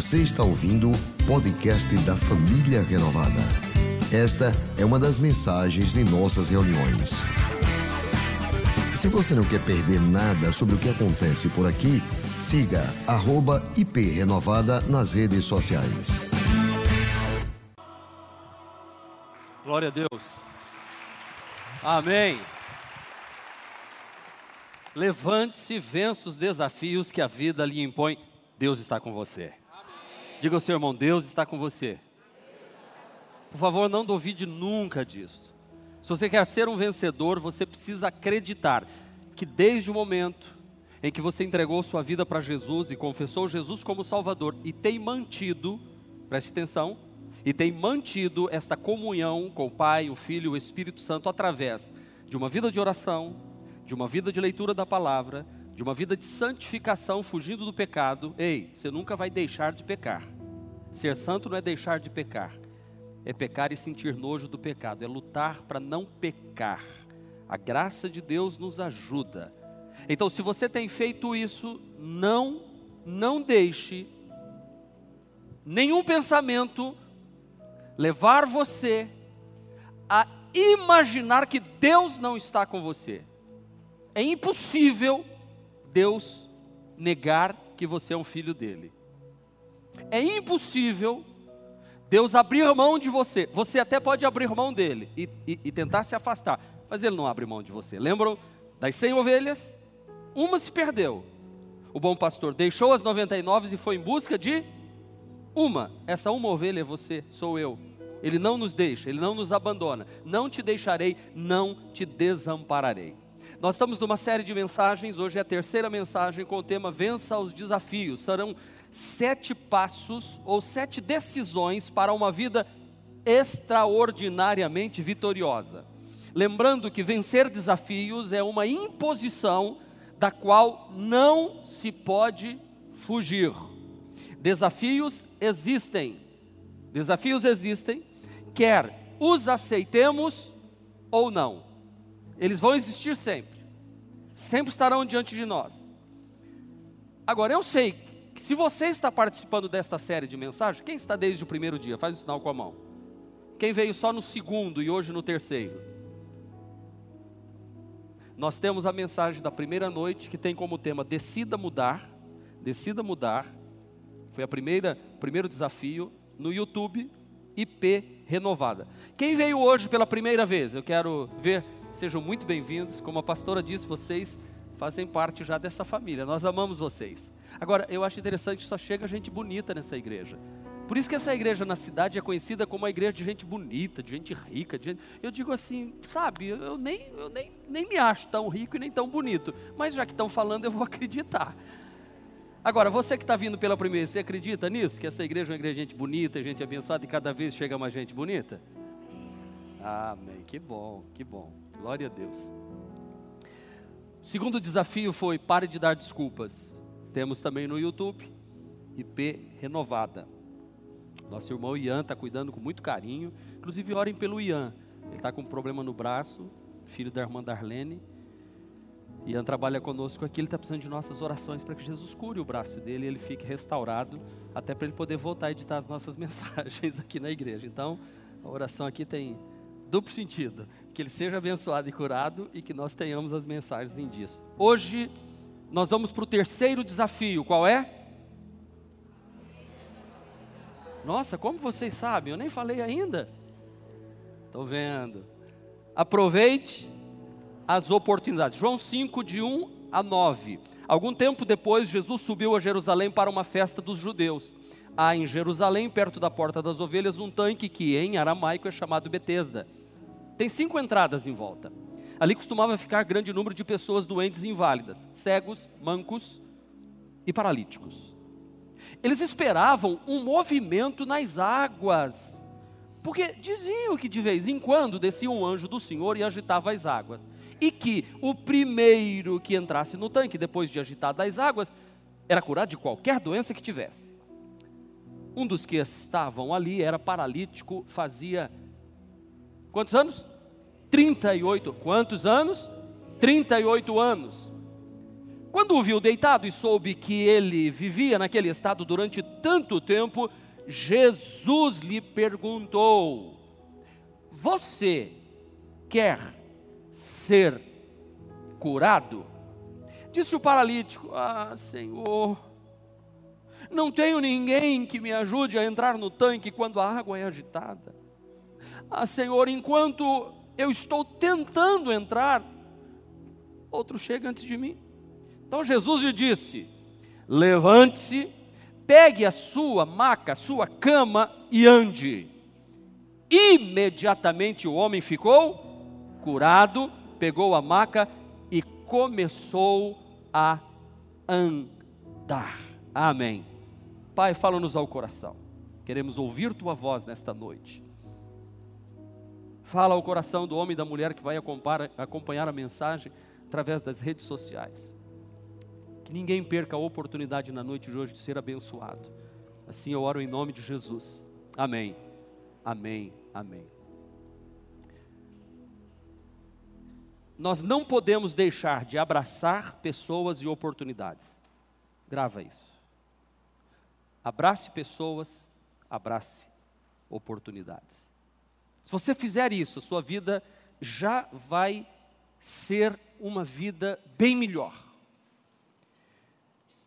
Você está ouvindo o podcast da Família Renovada. Esta é uma das mensagens de nossas reuniões. Se você não quer perder nada sobre o que acontece por aqui, siga @iprenovada nas redes sociais. Glória a Deus. Amém. Levante-se e vença os desafios que a vida lhe impõe. Deus está com você. Diga ao seu irmão: Deus está com você. Por favor, não duvide nunca disso. Se você quer ser um vencedor, você precisa acreditar que desde o momento em que você entregou sua vida para Jesus e confessou Jesus como Salvador e tem mantido, preste atenção, e tem mantido esta comunhão com o Pai, o Filho e o Espírito Santo através de uma vida de oração, de uma vida de leitura da palavra, de uma vida de santificação, fugindo do pecado. Ei, você nunca vai deixar de pecar. Ser santo não é deixar de pecar, é pecar e sentir nojo do pecado, é lutar para não pecar. A graça de Deus nos ajuda. Então, se você tem feito isso, não, não deixe nenhum pensamento levar você a imaginar que Deus não está com você. É impossível Deus negar que você é um filho dele. É impossível Deus abrir mão de você. Você até pode abrir mão dele e, e, e, tentar se afastar, mas ele não abre mão de você. Lembram das 100 ovelhas? Uma se perdeu. O bom pastor deixou as 99 e foi em busca de uma. Essa uma ovelha é você, sou eu. Ele não nos deixa, Ele não nos abandona. Não te deixarei, não te desampararei. Nós estamos numa série de mensagens, hoje é a terceira mensagem com o tema Vença os Desafios. Serão sete passos ou sete decisões para uma vida extraordinariamente vitoriosa. Lembrando que vencer desafios é uma imposição da qual não se pode fugir. Desafios existem, desafios existem, quer os aceitemos ou não. Eles vão existir sempre. Sempre estarão diante de nós. Agora, eu sei que se você está participando desta série de mensagens, quem está desde o primeiro dia? Faz o sinal com a mão. Quem veio só no segundo e hoje no terceiro? Nós temos a mensagem da primeira noite que tem como tema Decida mudar, decida mudar. Foi a primeira, primeiro desafio no YouTube IP renovada. Quem veio hoje pela primeira vez? Eu quero ver, sejam muito bem-vindos. Como a pastora disse, vocês fazem parte já dessa família. Nós amamos vocês. Agora, eu acho interessante, só chega gente bonita nessa igreja. Por isso que essa igreja na cidade é conhecida como uma igreja de gente bonita, de gente rica. De gente... Eu digo assim, sabe, eu, nem, eu nem, nem me acho tão rico e nem tão bonito. Mas já que estão falando, eu vou acreditar. Agora, você que está vindo pela primeira vez, você acredita nisso? Que essa igreja é uma igreja de gente bonita, gente abençoada e cada vez chega mais gente bonita? Amém. Que bom, que bom. Glória a Deus. Segundo desafio foi pare de dar desculpas. Temos também no YouTube IP renovada. Nosso irmão Ian está cuidando com muito carinho. Inclusive, orem pelo Ian. Ele está com um problema no braço, filho da irmã Darlene. Ian trabalha conosco aqui, ele está precisando de nossas orações para que Jesus cure o braço dele e ele fique restaurado, até para ele poder voltar a editar as nossas mensagens aqui na igreja. Então, a oração aqui tem duplo sentido: que ele seja abençoado e curado e que nós tenhamos as mensagens em dias. Hoje, nós vamos para o terceiro desafio: qual é? Nossa, como vocês sabem? Eu nem falei ainda. Estou vendo. Aproveite as oportunidades. João 5, de 1 a 9. Algum tempo depois, Jesus subiu a Jerusalém para uma festa dos judeus. Há em Jerusalém, perto da porta das ovelhas, um tanque que em aramaico é chamado Betesda. Tem cinco entradas em volta. Ali costumava ficar grande número de pessoas doentes e inválidas, cegos, mancos e paralíticos. Eles esperavam um movimento nas águas, porque diziam que de vez em quando descia um anjo do Senhor e agitava as águas e que o primeiro que entrasse no tanque, depois de agitar das águas, era curado de qualquer doença que tivesse. Um dos que estavam ali era paralítico, fazia quantos anos? 38. Quantos anos? 38 anos. Quando o viu deitado e soube que ele vivia naquele estado durante tanto tempo, Jesus lhe perguntou: Você quer ser curado? Disse o paralítico: Ah, Senhor, não tenho ninguém que me ajude a entrar no tanque quando a água é agitada. Ah, Senhor, enquanto eu estou tentando entrar, outro chega antes de mim. Então Jesus lhe disse: Levante-se, pegue a sua maca, a sua cama e ande. Imediatamente o homem ficou curado, pegou a maca e começou a andar. Amém. Pai, fala-nos ao coração. Queremos ouvir tua voz nesta noite. Fala ao coração do homem e da mulher que vai acompanhar a mensagem através das redes sociais. Que ninguém perca a oportunidade na noite de hoje de ser abençoado. Assim eu oro em nome de Jesus. Amém. Amém. Amém. Nós não podemos deixar de abraçar pessoas e oportunidades. Grava isso. Abrace pessoas, abrace oportunidades. Se você fizer isso, a sua vida já vai ser uma vida bem melhor.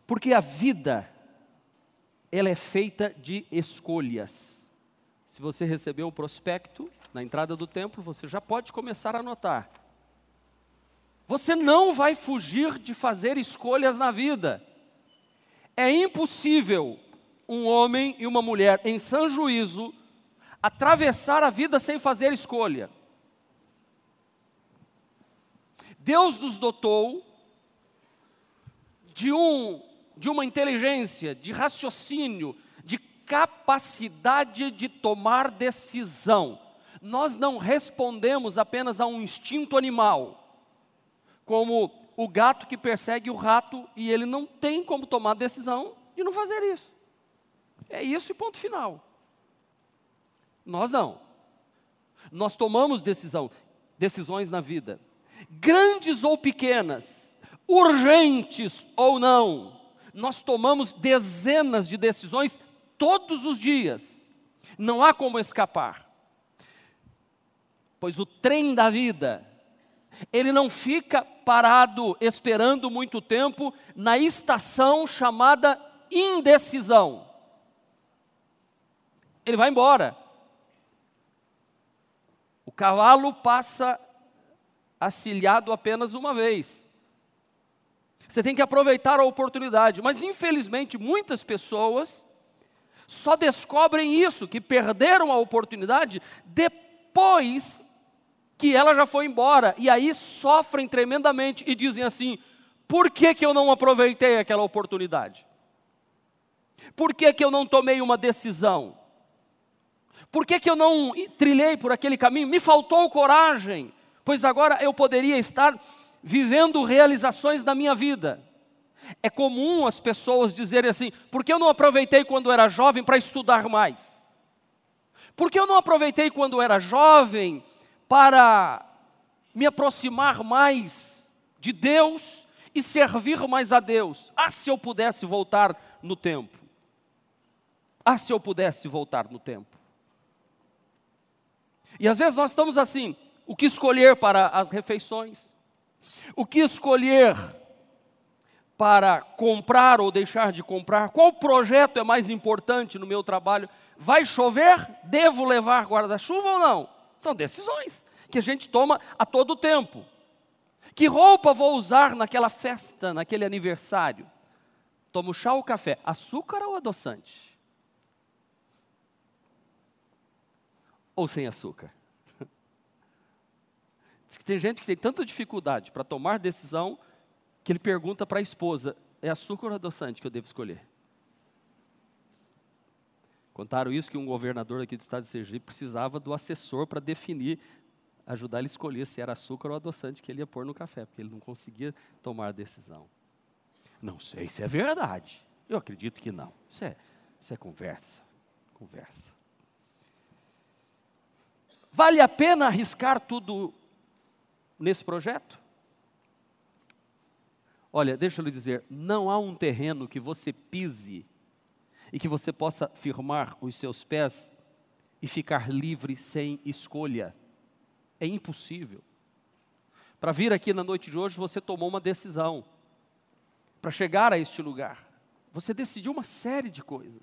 Porque a vida ela é feita de escolhas. Se você recebeu o prospecto na entrada do templo, você já pode começar a anotar. Você não vai fugir de fazer escolhas na vida. É impossível um homem e uma mulher em sã juízo atravessar a vida sem fazer escolha. Deus nos dotou de, um, de uma inteligência, de raciocínio, de capacidade de tomar decisão. Nós não respondemos apenas a um instinto animal, como o gato que persegue o rato e ele não tem como tomar decisão de não fazer isso. É isso e ponto final. Nós não. Nós tomamos decisão, decisões na vida, grandes ou pequenas, urgentes ou não. Nós tomamos dezenas de decisões todos os dias. Não há como escapar. Pois o trem da vida, ele não fica parado esperando muito tempo na estação chamada indecisão. Ele vai embora cavalo passa acilhado apenas uma vez. Você tem que aproveitar a oportunidade, mas infelizmente muitas pessoas só descobrem isso, que perderam a oportunidade depois que ela já foi embora, e aí sofrem tremendamente e dizem assim: por que, que eu não aproveitei aquela oportunidade? Por que, que eu não tomei uma decisão? Por que, que eu não trilhei por aquele caminho? Me faltou coragem, pois agora eu poderia estar vivendo realizações da minha vida. É comum as pessoas dizerem assim: por que eu não aproveitei quando era jovem para estudar mais? Por que eu não aproveitei quando era jovem para me aproximar mais de Deus e servir mais a Deus? Ah, se eu pudesse voltar no tempo. Ah, se eu pudesse voltar no tempo. E às vezes nós estamos assim: o que escolher para as refeições? O que escolher para comprar ou deixar de comprar? Qual projeto é mais importante no meu trabalho? Vai chover? Devo levar guarda-chuva ou não? São decisões que a gente toma a todo tempo. Que roupa vou usar naquela festa, naquele aniversário? Tomo chá ou café? Açúcar ou adoçante? Ou sem açúcar? Diz que tem gente que tem tanta dificuldade para tomar decisão que ele pergunta para a esposa: é açúcar ou adoçante que eu devo escolher? Contaram isso que um governador aqui do estado de Sergipe precisava do assessor para definir, ajudar ele a escolher se era açúcar ou adoçante que ele ia pôr no café, porque ele não conseguia tomar decisão. Não sei se é verdade. Eu acredito que não. Isso é, isso é conversa. Conversa. Vale a pena arriscar tudo nesse projeto? Olha, deixa eu lhe dizer, não há um terreno que você pise e que você possa firmar os seus pés e ficar livre sem escolha. É impossível. Para vir aqui na noite de hoje, você tomou uma decisão. Para chegar a este lugar, você decidiu uma série de coisas.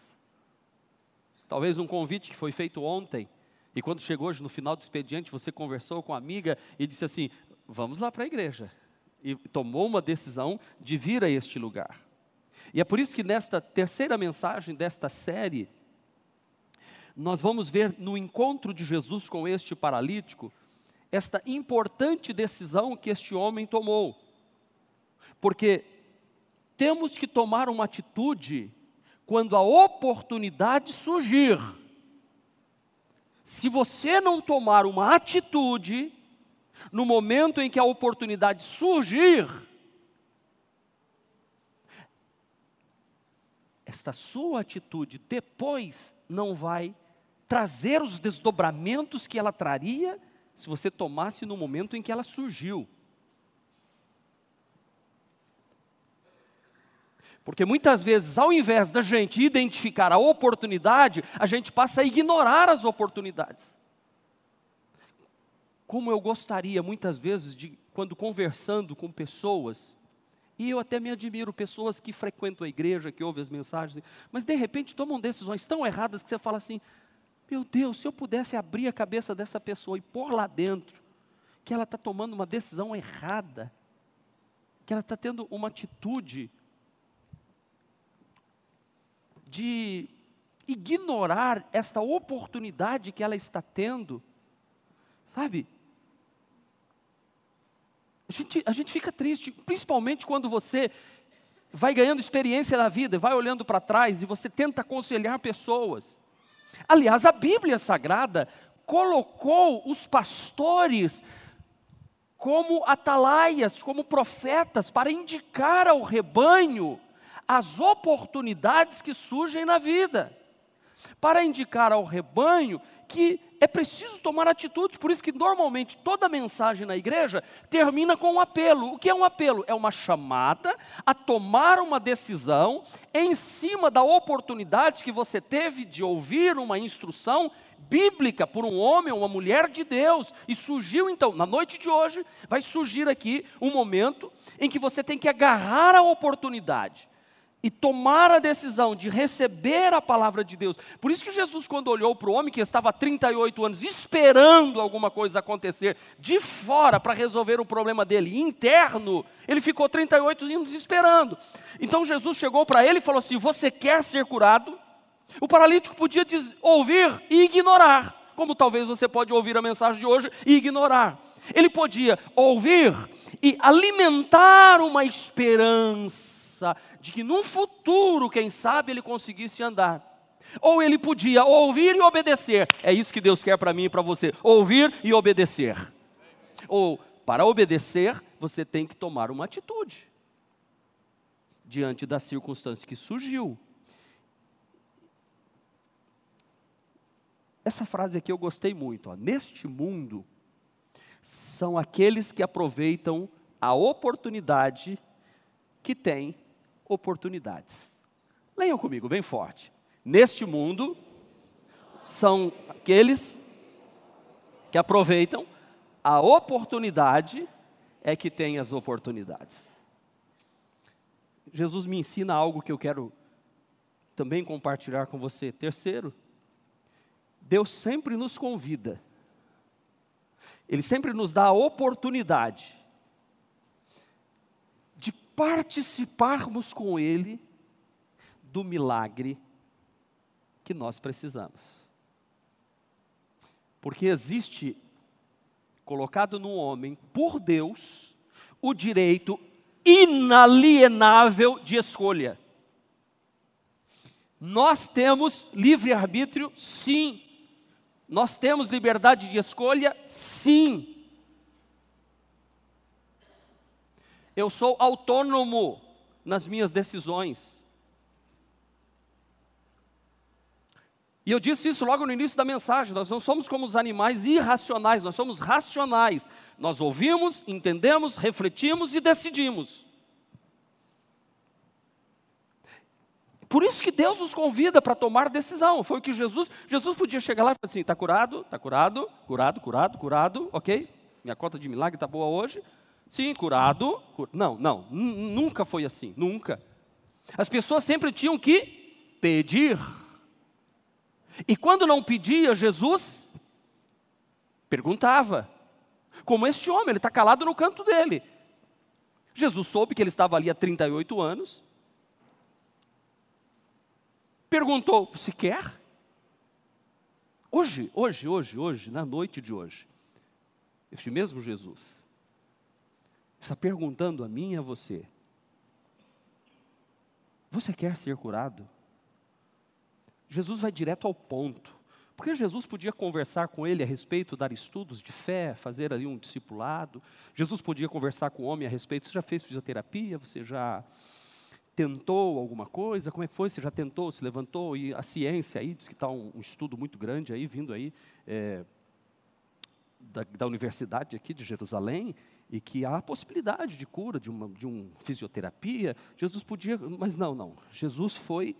Talvez um convite que foi feito ontem, e quando chegou hoje no final do expediente, você conversou com a amiga e disse assim: Vamos lá para a igreja. E tomou uma decisão de vir a este lugar. E é por isso que nesta terceira mensagem desta série, nós vamos ver no encontro de Jesus com este paralítico, esta importante decisão que este homem tomou. Porque temos que tomar uma atitude quando a oportunidade surgir. Se você não tomar uma atitude, no momento em que a oportunidade surgir, esta sua atitude depois não vai trazer os desdobramentos que ela traria se você tomasse no momento em que ela surgiu. Porque muitas vezes, ao invés da gente identificar a oportunidade, a gente passa a ignorar as oportunidades. Como eu gostaria muitas vezes de, quando conversando com pessoas, e eu até me admiro pessoas que frequentam a igreja, que ouvem as mensagens, mas de repente tomam decisões tão erradas que você fala assim: meu Deus, se eu pudesse abrir a cabeça dessa pessoa e pôr lá dentro que ela está tomando uma decisão errada, que ela está tendo uma atitude de ignorar esta oportunidade que ela está tendo, sabe? A gente, a gente fica triste, principalmente quando você vai ganhando experiência na vida, vai olhando para trás e você tenta aconselhar pessoas. Aliás, a Bíblia Sagrada colocou os pastores como atalaias, como profetas, para indicar ao rebanho as oportunidades que surgem na vida, para indicar ao rebanho que é preciso tomar atitudes, por isso que normalmente toda mensagem na igreja termina com um apelo. O que é um apelo? É uma chamada a tomar uma decisão em cima da oportunidade que você teve de ouvir uma instrução bíblica por um homem ou uma mulher de Deus. E surgiu então, na noite de hoje, vai surgir aqui um momento em que você tem que agarrar a oportunidade e tomar a decisão de receber a palavra de Deus. Por isso que Jesus, quando olhou para o homem que estava há 38 anos esperando alguma coisa acontecer de fora para resolver o problema dele interno, ele ficou 38 anos esperando. Então Jesus chegou para ele e falou assim: Você quer ser curado? O paralítico podia ouvir e ignorar, como talvez você pode ouvir a mensagem de hoje e ignorar. Ele podia ouvir e alimentar uma esperança de que num futuro, quem sabe, ele conseguisse andar. Ou ele podia ouvir e obedecer. É isso que Deus quer para mim e para você: ouvir e obedecer. Ou, para obedecer, você tem que tomar uma atitude diante da circunstância que surgiu. Essa frase aqui eu gostei muito. Ó. Neste mundo, são aqueles que aproveitam a oportunidade que têm oportunidades. Leiam comigo, bem forte. Neste mundo, são aqueles que aproveitam a oportunidade, é que tem as oportunidades. Jesus me ensina algo que eu quero também compartilhar com você. Terceiro, Deus sempre nos convida, Ele sempre nos dá a oportunidade participarmos com Ele do milagre que nós precisamos. Porque existe, colocado no homem, por Deus, o direito inalienável de escolha. Nós temos livre-arbítrio? Sim. Nós temos liberdade de escolha? Sim. Eu sou autônomo nas minhas decisões. E eu disse isso logo no início da mensagem: nós não somos como os animais irracionais, nós somos racionais. Nós ouvimos, entendemos, refletimos e decidimos. Por isso que Deus nos convida para tomar decisão. Foi o que Jesus, Jesus podia chegar lá e falar assim: está curado, está curado, curado, curado, curado, ok? Minha conta de milagre está boa hoje. Sim, curado. Cur... Não, não, nunca foi assim, nunca. As pessoas sempre tinham que pedir. E quando não pedia, Jesus perguntava. Como este homem, ele está calado no canto dele. Jesus soube que ele estava ali há 38 anos. Perguntou: Você quer? Hoje, hoje, hoje, hoje, na noite de hoje, este mesmo Jesus está perguntando a mim e a você: Você quer ser curado? Jesus vai direto ao ponto. Porque Jesus podia conversar com ele a respeito, dar estudos de fé, fazer ali um discipulado. Jesus podia conversar com o homem a respeito. Você já fez fisioterapia? Você já tentou alguma coisa? Como é que foi? Você já tentou? Se levantou? E a ciência aí diz que está um, um, estudo muito grande aí vindo aí é, da, da, universidade aqui de Jerusalém e que há a possibilidade de cura de uma de um fisioterapia. Jesus podia, mas não, não. Jesus foi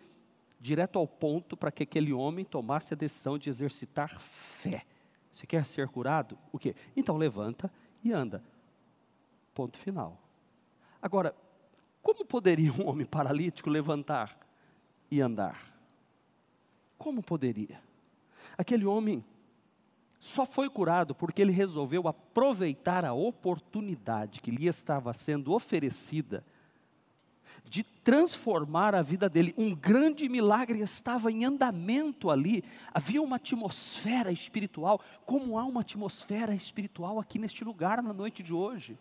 direto ao ponto para que aquele homem tomasse a decisão de exercitar fé. Você quer ser curado? O quê? Então levanta e anda. Ponto final. Agora, como poderia um homem paralítico levantar e andar? Como poderia? Aquele homem só foi curado porque ele resolveu aproveitar a oportunidade que lhe estava sendo oferecida de transformar a vida dele. Um grande milagre estava em andamento ali. Havia uma atmosfera espiritual, como há uma atmosfera espiritual aqui neste lugar na noite de hoje.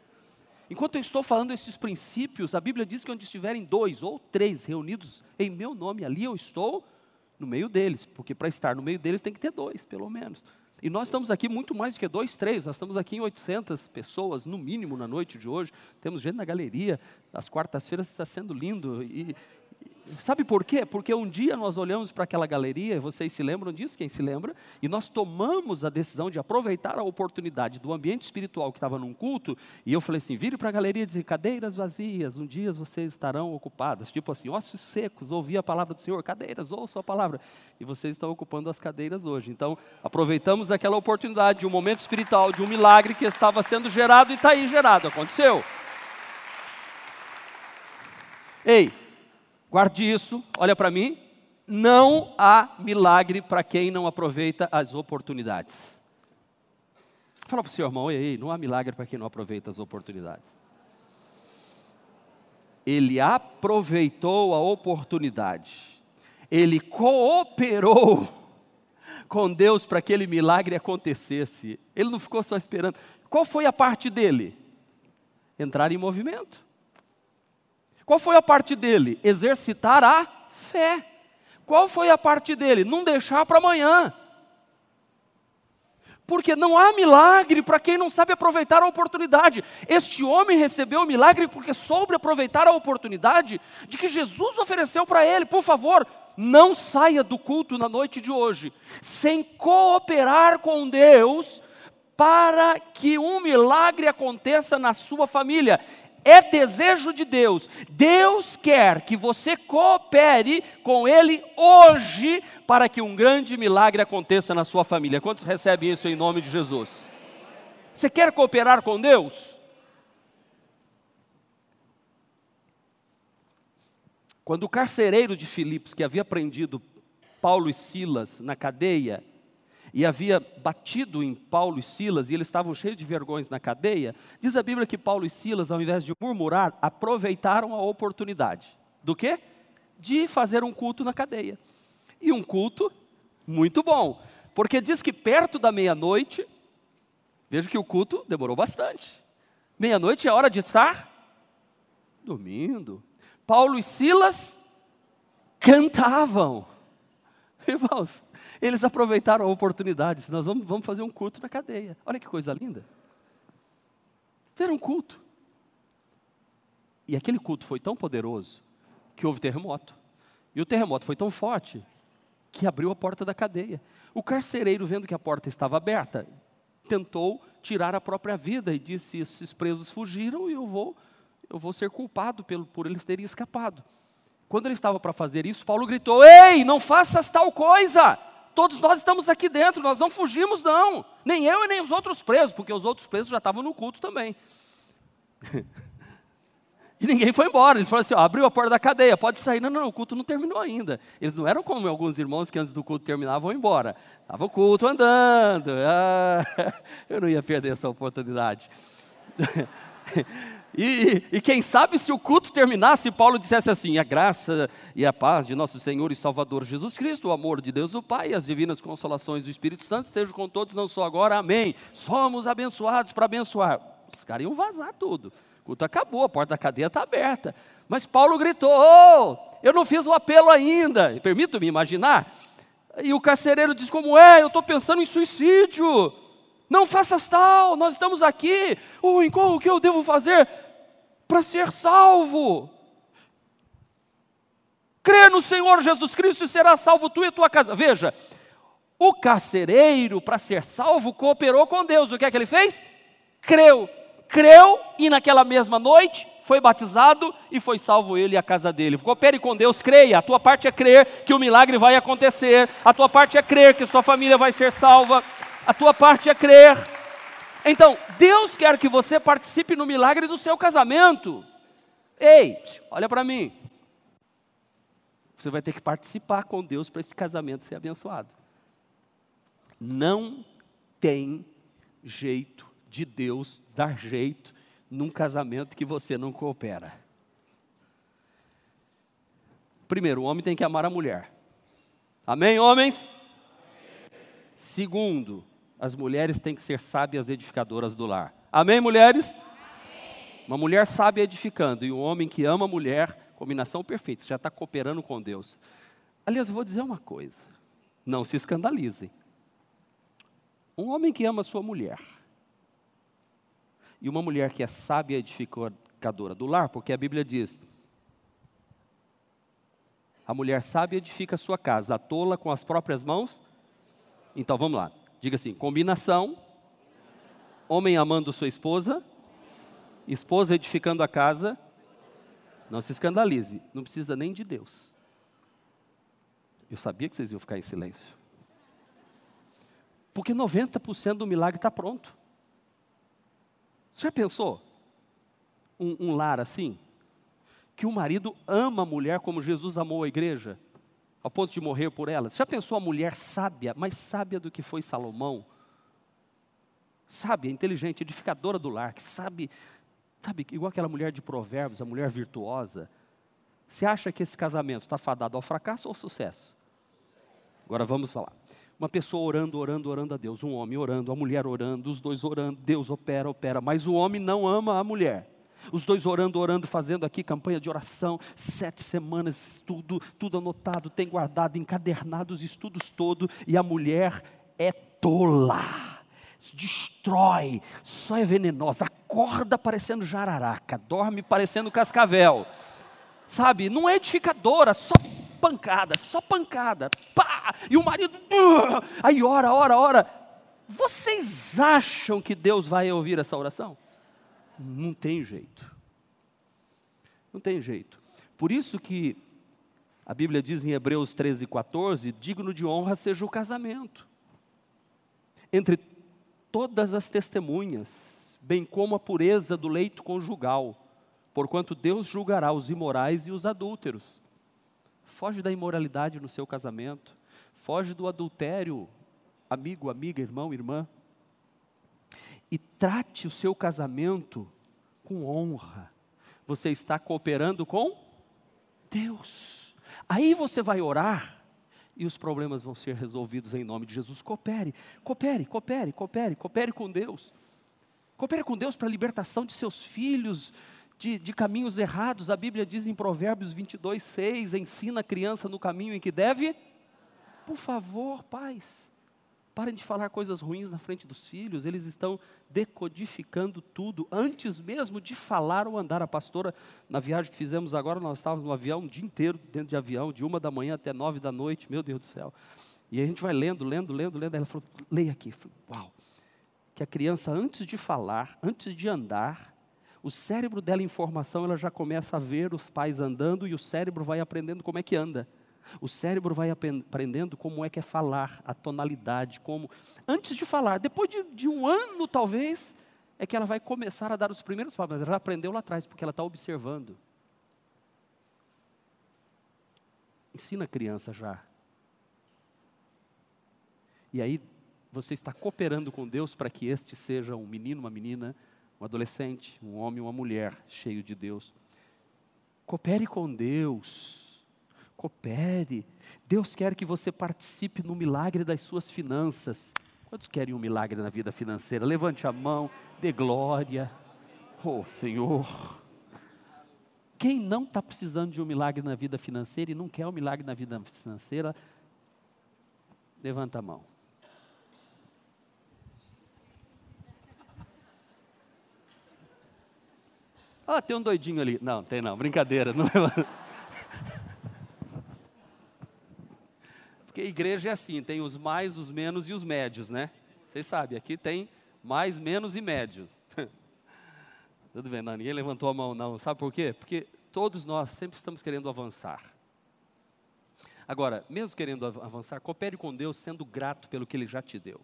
Enquanto eu estou falando esses princípios, a Bíblia diz que onde estiverem dois ou três reunidos em meu nome, ali eu estou no meio deles, porque para estar no meio deles tem que ter dois, pelo menos. E nós estamos aqui muito mais do que dois, três, nós estamos aqui em 800 pessoas, no mínimo, na noite de hoje. Temos gente na galeria, as quartas-feiras está sendo lindo. E, Sabe por quê? Porque um dia nós olhamos para aquela galeria, vocês se lembram disso, quem se lembra? E nós tomamos a decisão de aproveitar a oportunidade do ambiente espiritual que estava num culto, e eu falei assim: vire para a galeria e dizer, cadeiras vazias, um dia vocês estarão ocupadas. Tipo assim, ossos secos, ouvi a palavra do Senhor, cadeiras, ouço a palavra. E vocês estão ocupando as cadeiras hoje. Então, aproveitamos aquela oportunidade de um momento espiritual, de um milagre que estava sendo gerado e está aí gerado. Aconteceu. Ei, Guarde isso, olha para mim. Não há milagre para quem não aproveita as oportunidades. Fala para o seu irmão, ei, não há milagre para quem não aproveita as oportunidades. Ele aproveitou a oportunidade, ele cooperou com Deus para que aquele milagre acontecesse. Ele não ficou só esperando. Qual foi a parte dele? Entrar em movimento. Qual foi a parte dele? Exercitar a fé. Qual foi a parte dele? Não deixar para amanhã. Porque não há milagre para quem não sabe aproveitar a oportunidade. Este homem recebeu o milagre porque soube aproveitar a oportunidade de que Jesus ofereceu para ele. Por favor, não saia do culto na noite de hoje sem cooperar com Deus para que um milagre aconteça na sua família é desejo de Deus. Deus quer que você coopere com Ele hoje para que um grande milagre aconteça na sua família. Quantos recebem isso em nome de Jesus? Você quer cooperar com Deus? Quando o carcereiro de Filipos, que havia prendido Paulo e Silas na cadeia, e havia batido em Paulo e Silas, e eles estavam cheios de vergonhas na cadeia, diz a Bíblia que Paulo e Silas, ao invés de murmurar, aproveitaram a oportunidade. Do quê? De fazer um culto na cadeia. E um culto muito bom, porque diz que perto da meia-noite, veja que o culto demorou bastante. Meia-noite é hora de estar dormindo. Paulo e Silas cantavam. Irmãos, eles aproveitaram a oportunidade. Nós vamos, vamos fazer um culto na cadeia. Olha que coisa linda. Fizeram um culto. E aquele culto foi tão poderoso que houve terremoto. E o terremoto foi tão forte que abriu a porta da cadeia. O carcereiro, vendo que a porta estava aberta, tentou tirar a própria vida e disse: esses presos fugiram e eu vou, eu vou ser culpado pelo, por eles terem escapado. Quando ele estava para fazer isso, Paulo gritou: Ei, não faças tal coisa! Todos nós estamos aqui dentro, nós não fugimos, não. Nem eu e nem os outros presos, porque os outros presos já estavam no culto também. E ninguém foi embora. Ele falou assim: ó, abriu a porta da cadeia, pode sair. Não, não, o culto não terminou ainda. Eles não eram como alguns irmãos que antes do culto terminavam vão embora. Estava o culto andando. Ah, eu não ia perder essa oportunidade. E, e, quem sabe se o culto terminasse, Paulo dissesse assim: a graça e a paz de nosso Senhor e Salvador Jesus Cristo, o amor de Deus o Pai e as divinas consolações do Espírito Santo estejam com todos, não só agora, amém. Somos abençoados para abençoar. Os caras iam vazar tudo. O culto acabou, a porta da cadeia está aberta. Mas Paulo gritou: oh, eu não fiz o apelo ainda. Permito-me imaginar. E o carcereiro diz: como é? Eu estou pensando em suicídio. Não faças tal, nós estamos aqui. Oh, o que eu devo fazer para ser salvo? Crê no Senhor Jesus Cristo e será salvo tu e tua casa. Veja, o carcereiro, para ser salvo, cooperou com Deus. O que é que ele fez? Creu. Creu e naquela mesma noite foi batizado e foi salvo ele e a casa dele. Coopere com Deus, creia. A tua parte é crer que o milagre vai acontecer. A tua parte é crer que sua família vai ser salva a tua parte é crer. Então, Deus quer que você participe no milagre do seu casamento. Ei, olha para mim. Você vai ter que participar com Deus para esse casamento ser abençoado. Não tem jeito de Deus dar jeito num casamento que você não coopera. Primeiro, o homem tem que amar a mulher. Amém, homens? Segundo, as mulheres têm que ser sábias edificadoras do lar. Amém, mulheres? Amém. Uma mulher sábia edificando e um homem que ama a mulher, combinação perfeita, já está cooperando com Deus. Aliás, eu vou dizer uma coisa: não se escandalizem. Um homem que ama a sua mulher e uma mulher que é sábia edificadora do lar, porque a Bíblia diz: a mulher sábia edifica a sua casa, a tola com as próprias mãos. Então vamos lá. Diga assim: combinação, homem amando sua esposa, esposa edificando a casa. Não se escandalize, não precisa nem de Deus. Eu sabia que vocês iam ficar em silêncio. Porque 90% do milagre está pronto. Você já pensou? Um, um lar assim? Que o marido ama a mulher como Jesus amou a igreja? Ao ponto de morrer por ela. Você já pensou a mulher sábia, mais sábia do que foi Salomão? Sábia, inteligente, edificadora do lar, que sabe, sabe, igual aquela mulher de provérbios, a mulher virtuosa. Você acha que esse casamento está fadado ao fracasso ou ao sucesso? Agora vamos falar. Uma pessoa orando, orando, orando a Deus, um homem orando, a mulher orando, os dois orando, Deus opera, opera, mas o homem não ama a mulher. Os dois orando, orando, fazendo aqui campanha de oração, sete semanas, tudo, tudo anotado, tem guardado, encadernado os estudos todos, e a mulher é tola, destrói, só é venenosa, acorda parecendo jararaca, dorme parecendo cascavel, sabe? Não é edificadora, só pancada, só pancada, pá! E o marido, uh, aí ora, ora, ora. Vocês acham que Deus vai ouvir essa oração? Não tem jeito. Não tem jeito. Por isso que a Bíblia diz em Hebreus 13, 14: digno de honra seja o casamento. Entre todas as testemunhas, bem como a pureza do leito conjugal, porquanto Deus julgará os imorais e os adúlteros. Foge da imoralidade no seu casamento, foge do adultério, amigo, amiga, irmão, irmã e trate o seu casamento com honra. Você está cooperando com Deus. Aí você vai orar e os problemas vão ser resolvidos em nome de Jesus. Coopere, coopere, coopere, coopere, coopere com Deus. Coopere com Deus para a libertação de seus filhos de, de, caminhos errados. A Bíblia diz em Provérbios 22, 6: ensina a criança no caminho em que deve. Por favor, pais, Parem de falar coisas ruins na frente dos filhos, eles estão decodificando tudo, antes mesmo de falar ou andar. A pastora, na viagem que fizemos agora, nós estávamos no avião, um dia inteiro dentro de avião, de uma da manhã até nove da noite, meu Deus do céu. E a gente vai lendo, lendo, lendo, lendo. Ela falou: leia aqui. Falei, Uau! Que a criança, antes de falar, antes de andar, o cérebro dela em formação, ela já começa a ver os pais andando e o cérebro vai aprendendo como é que anda. O cérebro vai aprendendo como é que é falar, a tonalidade, como. Antes de falar, depois de, de um ano talvez, é que ela vai começar a dar os primeiros passos, mas ela aprendeu lá atrás, porque ela está observando. Ensina a criança já. E aí você está cooperando com Deus para que este seja um menino, uma menina, um adolescente, um homem, uma mulher cheio de Deus. Coopere com Deus. Coopere. Deus quer que você participe no milagre das suas finanças. Quantos querem um milagre na vida financeira? Levante a mão, dê glória. Oh, Senhor. Quem não está precisando de um milagre na vida financeira e não quer um milagre na vida financeira, levanta a mão. Ah, tem um doidinho ali. Não, tem não, brincadeira. Não é... Porque igreja é assim, tem os mais, os menos e os médios, né? Vocês sabem, aqui tem mais, menos e médios. Tudo bem, não, ninguém levantou a mão não. Sabe por quê? Porque todos nós sempre estamos querendo avançar. Agora, mesmo querendo avançar, coopere com Deus sendo grato pelo que Ele já te deu.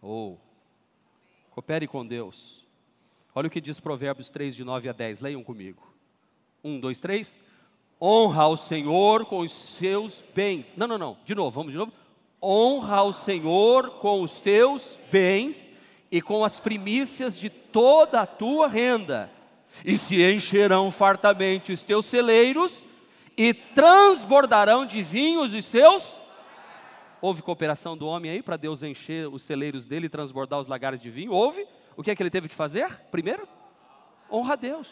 Ou, oh, coopere com Deus Olha o que diz Provérbios 3, de 9 a 10. Leiam comigo. Um, dois, três. Honra ao Senhor com os seus bens. Não, não, não. De novo, vamos de novo. Honra ao Senhor com os teus bens e com as primícias de toda a tua renda. E se encherão fartamente os teus celeiros e transbordarão de vinhos os seus. Houve cooperação do homem aí para Deus encher os celeiros dele e transbordar os lagares de vinho? Houve? o que é que ele teve que fazer? Primeiro, honra a Deus.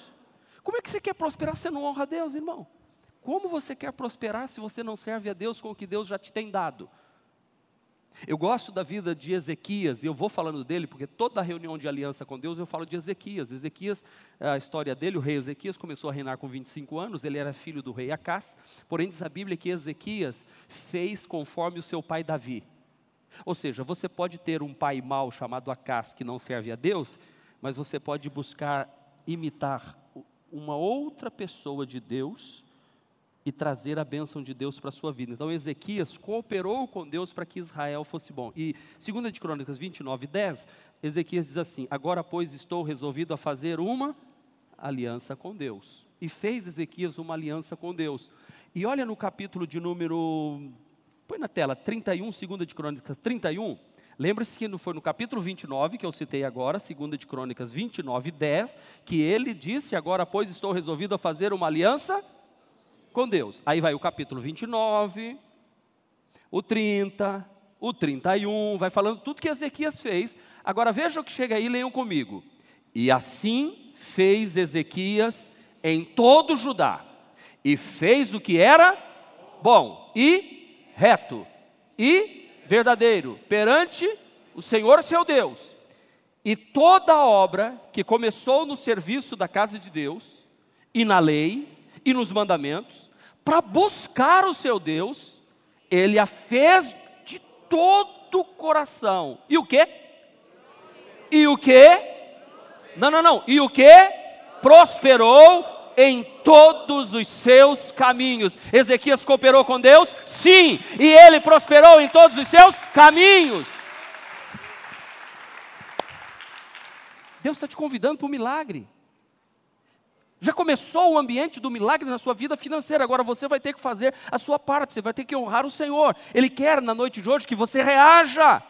Como é que você quer prosperar se não honra a Deus, irmão? Como você quer prosperar se você não serve a Deus com o que Deus já te tem dado? Eu gosto da vida de Ezequias, e eu vou falando dele, porque toda reunião de aliança com Deus eu falo de Ezequias. Ezequias, a história dele, o rei Ezequias começou a reinar com 25 anos, ele era filho do rei Acás, porém diz a Bíblia que Ezequias fez conforme o seu pai Davi. Ou seja, você pode ter um pai mau chamado Acas que não serve a Deus, mas você pode buscar imitar uma outra pessoa de Deus e trazer a bênção de Deus para a sua vida. Então Ezequias cooperou com Deus para que Israel fosse bom. E 2 de Crônicas 29, 10, Ezequias diz assim: Agora, pois, estou resolvido a fazer uma aliança com Deus. E fez Ezequias uma aliança com Deus. E olha no capítulo de número Põe na tela 31, 2 de Crônicas 31. Lembre-se que foi no capítulo 29, que eu citei agora, 2 de Crônicas 29, 10, que ele disse: Agora, pois, estou resolvido a fazer uma aliança com Deus. Aí vai o capítulo 29, o 30, o 31, vai falando tudo que Ezequias fez. Agora veja o que chega aí, leiam comigo. E assim fez Ezequias em todo Judá, e fez o que era bom, e reto e verdadeiro perante o Senhor seu Deus. E toda a obra que começou no serviço da casa de Deus, e na lei, e nos mandamentos, para buscar o seu Deus, ele a fez de todo o coração. E o que? E o que? Não, não, não. E o que? Prosperou em todos os seus caminhos. Ezequias cooperou com Deus? Sim, e ele prosperou em todos os seus caminhos. Deus está te convidando para o milagre. Já começou o ambiente do milagre na sua vida financeira, agora você vai ter que fazer a sua parte, você vai ter que honrar o Senhor. Ele quer na noite de hoje que você reaja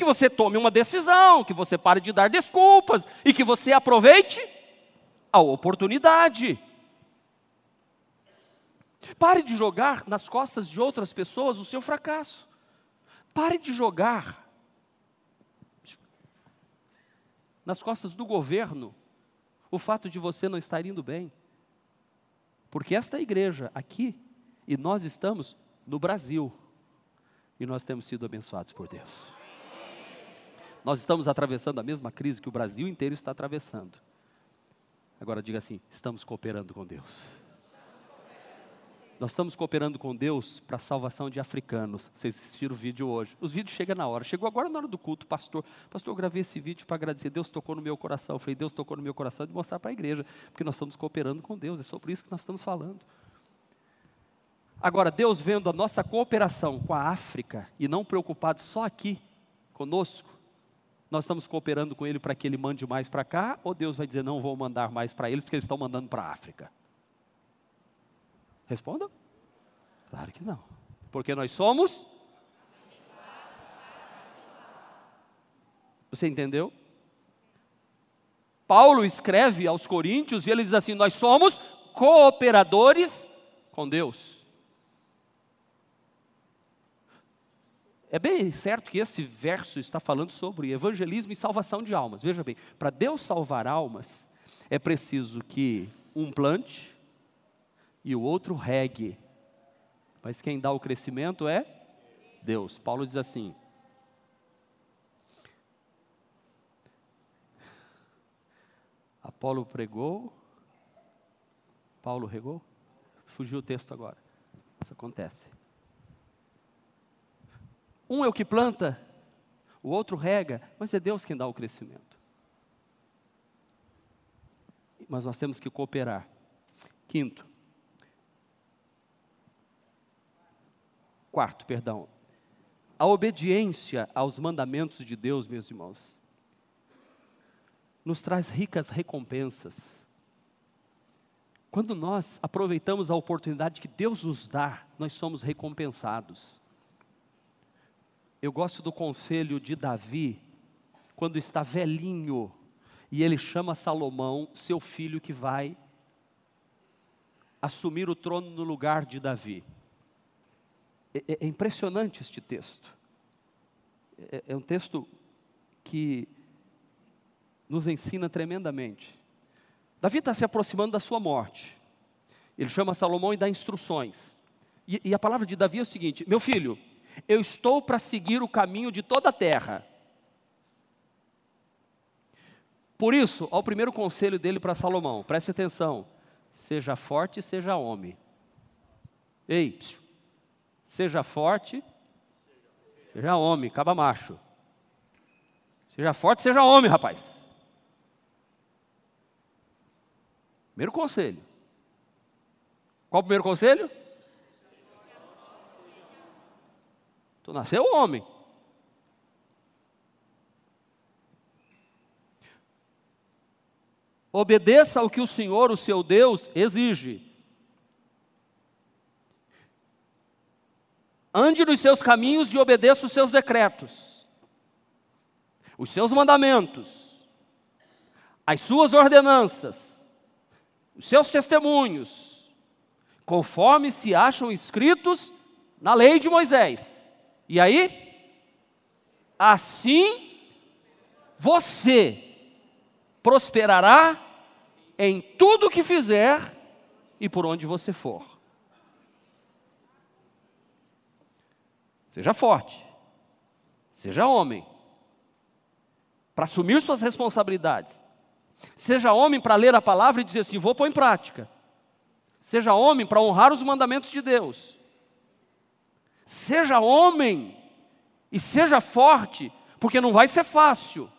que você tome uma decisão, que você pare de dar desculpas e que você aproveite a oportunidade. Pare de jogar nas costas de outras pessoas o seu fracasso. Pare de jogar nas costas do governo o fato de você não estar indo bem. Porque esta igreja aqui, e nós estamos no Brasil, e nós temos sido abençoados por Deus. Nós estamos atravessando a mesma crise que o Brasil inteiro está atravessando. Agora diga assim: estamos cooperando com Deus. Nós estamos cooperando com Deus para a salvação de africanos. Vocês assistiram o vídeo hoje. Os vídeos chegam na hora. Chegou agora na hora do culto, pastor. Pastor, eu gravei esse vídeo para agradecer. Deus tocou no meu coração. Eu falei, Deus tocou no meu coração de mostrar para a igreja. Porque nós estamos cooperando com Deus. É sobre isso que nós estamos falando. Agora, Deus vendo a nossa cooperação com a África e não preocupado só aqui conosco, nós estamos cooperando com Ele para que Ele mande mais para cá, ou Deus vai dizer, não vou mandar mais para eles porque eles estão mandando para a África? Responda. Claro que não. Porque nós somos. Você entendeu? Paulo escreve aos Coríntios e ele diz assim: Nós somos cooperadores com Deus. É bem certo que esse verso está falando sobre evangelismo e salvação de almas. Veja bem, para Deus salvar almas, é preciso que um plante, e o outro regue. Mas quem dá o crescimento é Deus. Paulo diz assim: Apolo pregou, Paulo regou. Fugiu o texto agora. Isso acontece. Um é o que planta, o outro rega, mas é Deus quem dá o crescimento. Mas nós temos que cooperar. Quinto, Quarto, perdão. A obediência aos mandamentos de Deus, meus irmãos, nos traz ricas recompensas. Quando nós aproveitamos a oportunidade que Deus nos dá, nós somos recompensados. Eu gosto do conselho de Davi, quando está velhinho, e ele chama Salomão, seu filho, que vai assumir o trono no lugar de Davi. É, é, é impressionante este texto. É, é um texto que nos ensina tremendamente. Davi está se aproximando da sua morte. Ele chama Salomão e dá instruções. E, e a palavra de Davi é o seguinte: Meu filho, eu estou para seguir o caminho de toda a terra. Por isso, ao primeiro conselho dele para Salomão, preste atenção: seja forte e seja homem. Ei, psiu, Seja forte, seja homem, caba macho. Seja forte, seja homem, rapaz. Primeiro conselho. Qual o primeiro conselho? Tu nasceu homem. Obedeça ao que o Senhor, o seu Deus, exige. Ande nos seus caminhos e obedeça os seus decretos, os seus mandamentos, as suas ordenanças, os seus testemunhos, conforme se acham escritos na lei de Moisés. E aí? Assim você prosperará em tudo que fizer e por onde você for. Seja forte. Seja homem. Para assumir suas responsabilidades. Seja homem para ler a palavra e dizer assim: vou pôr em prática. Seja homem para honrar os mandamentos de Deus. Seja homem e seja forte, porque não vai ser fácil.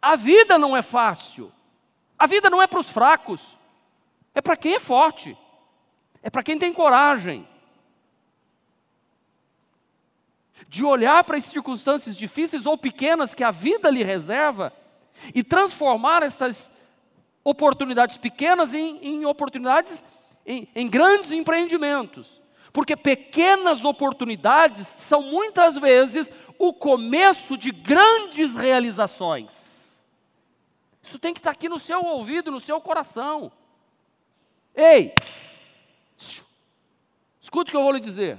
A vida não é fácil. A vida não é para os fracos. É para quem é forte. É para quem tem coragem. De olhar para as circunstâncias difíceis ou pequenas que a vida lhe reserva e transformar estas oportunidades pequenas em, em oportunidades, em, em grandes empreendimentos. Porque pequenas oportunidades são muitas vezes o começo de grandes realizações. Isso tem que estar aqui no seu ouvido, no seu coração. Ei, escuta o que eu vou lhe dizer.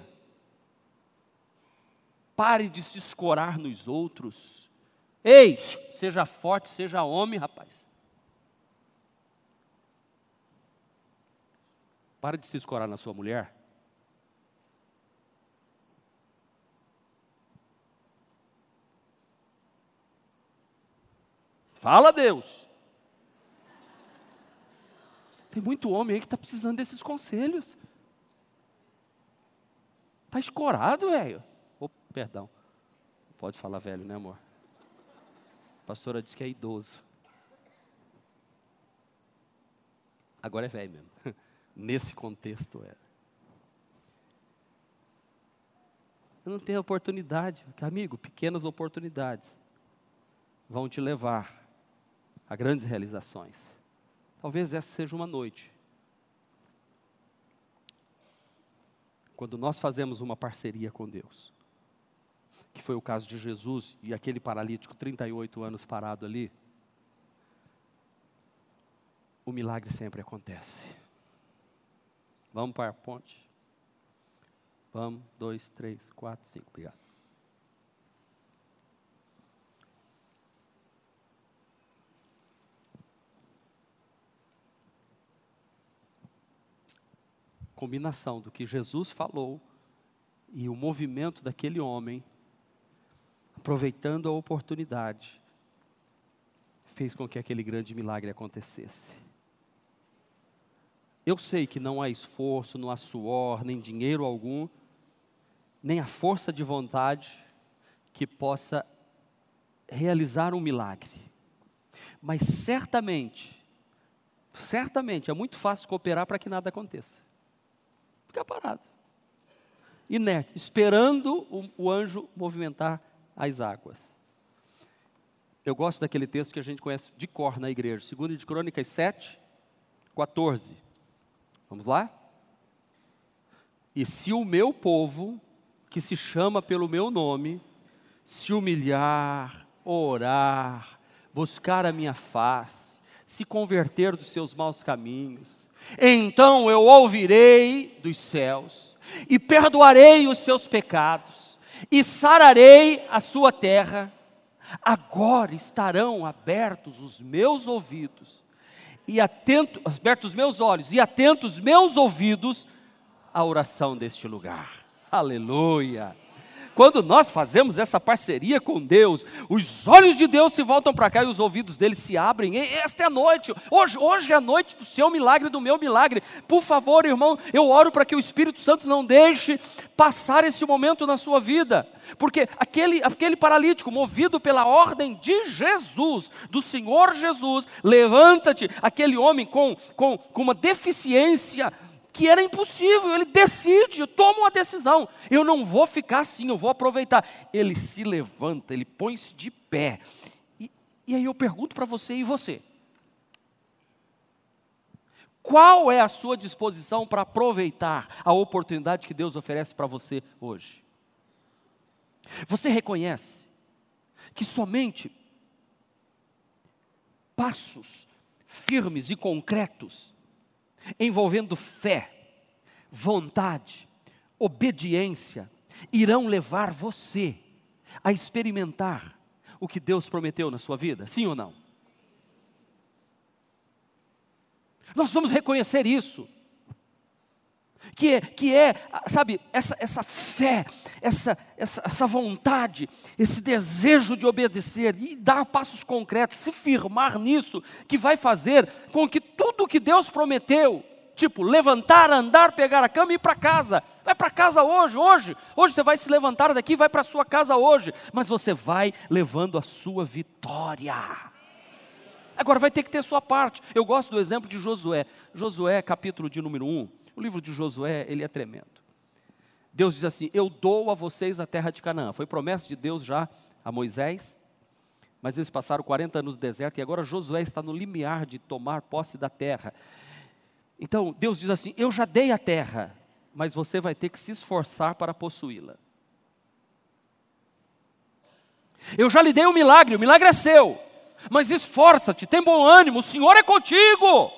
Pare de se escorar nos outros. Ei, seja forte, seja homem, rapaz. Pare de se escorar na sua mulher. Fala, Deus. Tem muito homem aí que está precisando desses conselhos. Está escorado, velho. Perdão. Pode falar velho, né, amor? A pastora disse que é idoso. Agora é velho mesmo. Nesse contexto é. Eu não tenho oportunidade. Amigo, pequenas oportunidades vão te levar a grandes realizações. Talvez essa seja uma noite. Quando nós fazemos uma parceria com Deus, que foi o caso de Jesus e aquele paralítico 38 anos parado ali, o milagre sempre acontece. Vamos para a ponte? Vamos, dois, três, quatro, cinco. Obrigado. Combinação do que Jesus falou e o movimento daquele homem, aproveitando a oportunidade, fez com que aquele grande milagre acontecesse. Eu sei que não há esforço, não há suor, nem dinheiro algum, nem a força de vontade que possa realizar um milagre. Mas certamente, certamente é muito fácil cooperar para que nada aconteça. Ficar parado, inerte, esperando o, o anjo movimentar as águas. Eu gosto daquele texto que a gente conhece de cor na igreja, 2 de Crônicas 7, 14. Vamos lá? E se o meu povo, que se chama pelo meu nome, se humilhar, orar, buscar a minha face, se converter dos seus maus caminhos, então eu ouvirei dos céus e perdoarei os seus pecados e sararei a sua terra. Agora estarão abertos os meus ouvidos e atento, abertos os meus olhos e atentos meus ouvidos à oração deste lugar. Aleluia. Quando nós fazemos essa parceria com Deus, os olhos de Deus se voltam para cá e os ouvidos dele se abrem. Esta é a noite. Hoje, hoje é a noite do seu milagre, do meu milagre. Por favor, irmão, eu oro para que o Espírito Santo não deixe passar esse momento na sua vida. Porque aquele, aquele paralítico, movido pela ordem de Jesus, do Senhor Jesus, levanta-te, aquele homem com, com, com uma deficiência que era impossível, ele decide, toma uma decisão. Eu não vou ficar assim, eu vou aproveitar. Ele se levanta, ele põe-se de pé. E, e aí eu pergunto para você e você: qual é a sua disposição para aproveitar a oportunidade que Deus oferece para você hoje? Você reconhece que somente passos firmes e concretos envolvendo fé, vontade, obediência, irão levar você a experimentar o que Deus prometeu na sua vida, sim ou não? Nós vamos reconhecer isso. Que é, que é sabe, essa, essa fé, essa, essa, essa vontade, esse desejo de obedecer e dar passos concretos, se firmar nisso, que vai fazer com que tudo que Deus prometeu, tipo levantar, andar, pegar a cama e ir para casa, vai para casa hoje, hoje, hoje você vai se levantar daqui, vai para sua casa hoje, mas você vai levando a sua vitória. Agora vai ter que ter sua parte. Eu gosto do exemplo de Josué. Josué, capítulo de número 1. O livro de Josué, ele é tremendo. Deus diz assim: Eu dou a vocês a terra de Canaã. Foi promessa de Deus já a Moisés. Mas eles passaram 40 anos no deserto e agora Josué está no limiar de tomar posse da terra. Então Deus diz assim: Eu já dei a terra, mas você vai ter que se esforçar para possuí-la. Eu já lhe dei o milagre, o milagre é seu mas esforça-te, tem bom ânimo, o Senhor é contigo.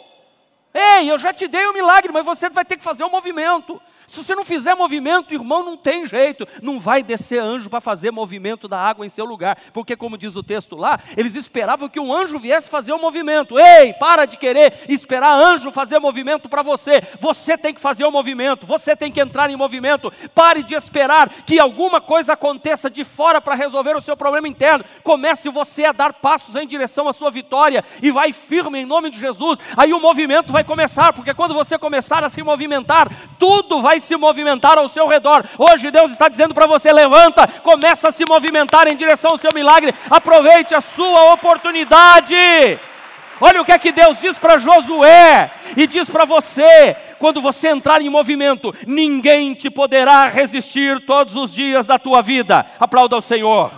Ei, eu já te dei o um milagre, mas você vai ter que fazer o um movimento. Se você não fizer movimento, irmão, não tem jeito. Não vai descer anjo para fazer movimento da água em seu lugar. Porque, como diz o texto lá, eles esperavam que um anjo viesse fazer o um movimento. Ei, para de querer esperar anjo fazer movimento para você. Você tem que fazer o movimento. Você tem que entrar em movimento. Pare de esperar que alguma coisa aconteça de fora para resolver o seu problema interno. Comece você a dar passos em direção à sua vitória. E vai firme em nome de Jesus. Aí o movimento vai começar, porque quando você começar a se movimentar, tudo vai se movimentar ao seu redor. Hoje Deus está dizendo para você: levanta, começa a se movimentar em direção ao seu milagre, aproveite a sua oportunidade. Olha o que é que Deus diz para Josué e diz para você: quando você entrar em movimento, ninguém te poderá resistir todos os dias da tua vida. Aplauda ao Senhor.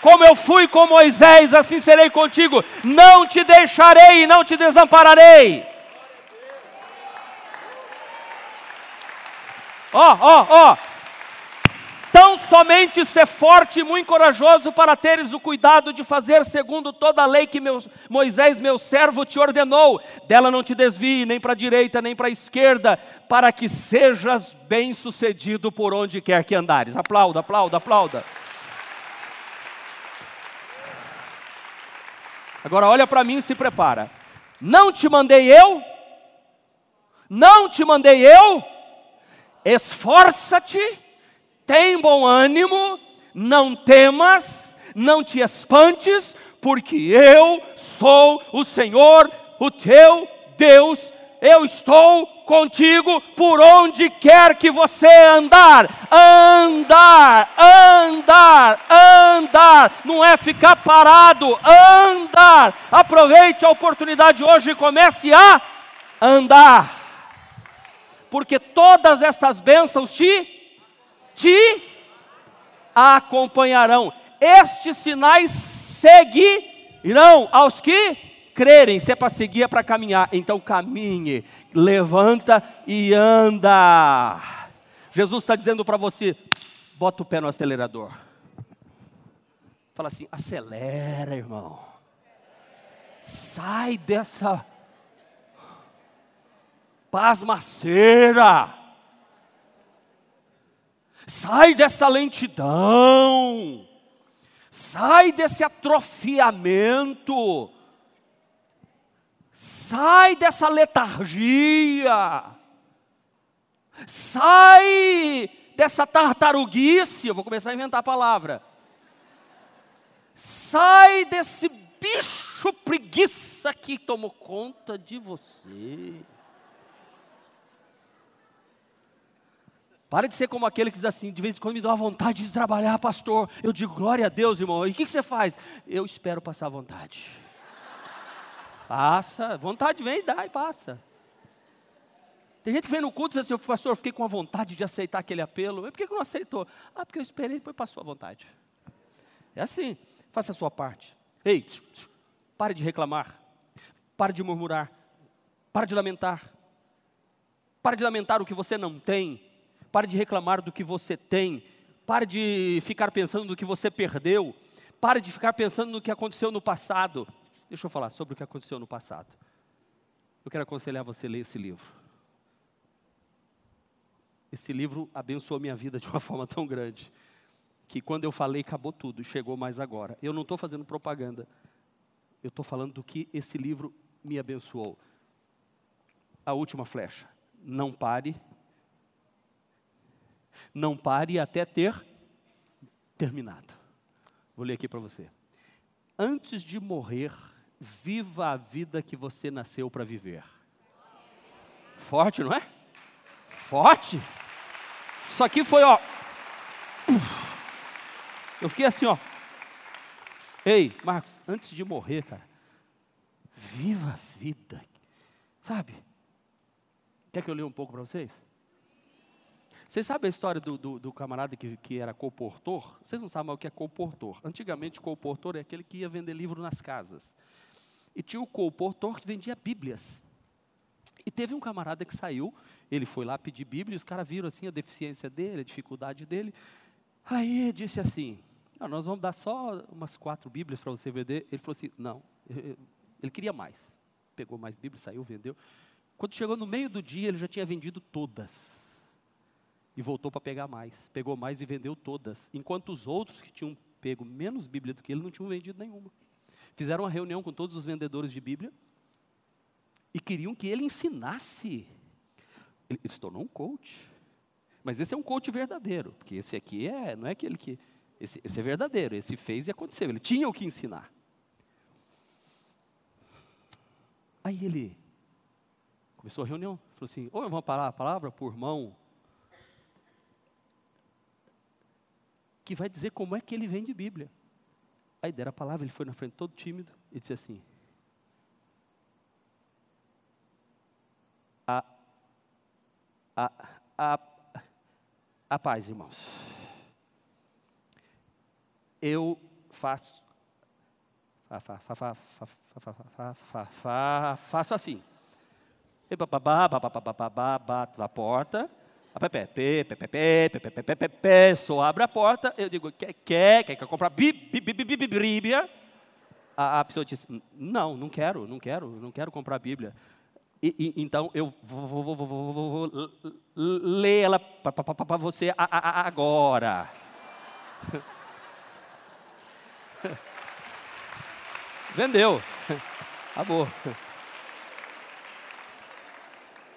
Como eu fui com Moisés, assim serei contigo. Não te deixarei e não te desampararei. Ó, ó, ó. Tão somente ser forte e muito corajoso para teres o cuidado de fazer segundo toda a lei que meu, Moisés, meu servo, te ordenou. Dela não te desvie nem para a direita nem para a esquerda, para que sejas bem-sucedido por onde quer que andares. Aplauda, aplauda, aplauda. Agora olha para mim e se prepara. Não te mandei eu? Não te mandei eu? Esforça-te tem bom ânimo, não temas, não te espantes, porque eu sou o Senhor, o teu Deus, eu estou contigo por onde quer que você andar, andar, andar, andar, não é ficar parado, andar. Aproveite a oportunidade hoje e comece a andar, porque todas estas bênçãos te te acompanharão. Estes sinais seguirão aos que crerem. Se é para seguir, é para caminhar. Então caminhe, levanta e anda. Jesus está dizendo para você: bota o pé no acelerador. Fala assim: acelera, irmão. Sai dessa pasmaceira. Sai dessa lentidão. Sai desse atrofiamento. Sai dessa letargia. Sai dessa tartaruguice. Eu vou começar a inventar a palavra. Sai desse bicho preguiça que tomou conta de você. Para de ser como aquele que diz assim, de vez em quando me dá uma vontade de trabalhar, pastor. Eu digo, glória a Deus, irmão. E o que, que você faz? Eu espero passar vontade. Passa, vontade vem e dá e passa. Tem gente que vem no culto e diz assim, pastor, eu fiquei com a vontade de aceitar aquele apelo. Mas por que, que não aceitou? Ah, porque eu esperei, depois passou a vontade. É assim, faça a sua parte. Ei, pare de reclamar. Pare de murmurar. Pare de lamentar. Pare de lamentar o que você não tem. Pare de reclamar do que você tem. Pare de ficar pensando no que você perdeu. Pare de ficar pensando no que aconteceu no passado. Deixa eu falar sobre o que aconteceu no passado. Eu quero aconselhar você a ler esse livro. Esse livro abençoou minha vida de uma forma tão grande que quando eu falei acabou tudo, chegou mais agora. Eu não estou fazendo propaganda. Eu estou falando do que esse livro me abençoou. A última flecha. Não pare não pare até ter terminado. Vou ler aqui para você. Antes de morrer, viva a vida que você nasceu para viver. Forte, não é? Forte. Isso aqui foi, ó. Eu fiquei assim, ó. Ei, Marcos, antes de morrer, cara, viva a vida. Sabe? Quer que eu leia um pouco para vocês? Vocês sabem a história do, do, do camarada que, que era comportor? Vocês não sabem o que é comportor. Antigamente, comportor é aquele que ia vender livro nas casas. E tinha o comportor que vendia bíblias. E teve um camarada que saiu, ele foi lá pedir Bíblia, e os caras viram assim a deficiência dele, a dificuldade dele. Aí disse assim: Nós vamos dar só umas quatro Bíblias para você vender. Ele falou assim: Não, ele queria mais. Pegou mais Bíblias, saiu, vendeu. Quando chegou no meio do dia, ele já tinha vendido todas e voltou para pegar mais. Pegou mais e vendeu todas. Enquanto os outros que tinham pego menos Bíblia do que ele não tinham vendido nenhuma. Fizeram uma reunião com todos os vendedores de Bíblia e queriam que ele ensinasse. Ele, se tornou um coach. Mas esse é um coach verdadeiro, porque esse aqui é, não é aquele que. Esse, esse é verdadeiro, esse fez e aconteceu. Ele tinha o que ensinar. Aí ele Começou a reunião. Falou assim: ou vamos parar a palavra por irmão. Que vai dizer como é que ele vem de Bíblia. Aí deram a palavra, ele foi na frente todo tímido e disse assim: A, a, a, a paz, irmãos. Eu faço fa, fa, fa, faço assim. Bato na porta. Só abre a porta. Eu digo, quer, quer, quer comprar Bíblia? A, a pessoa diz, não, não quero, não quero, não quero comprar Bíblia. E, e, então eu vou, vou, vou, vou ler ela para você agora. Vendeu. Acabou.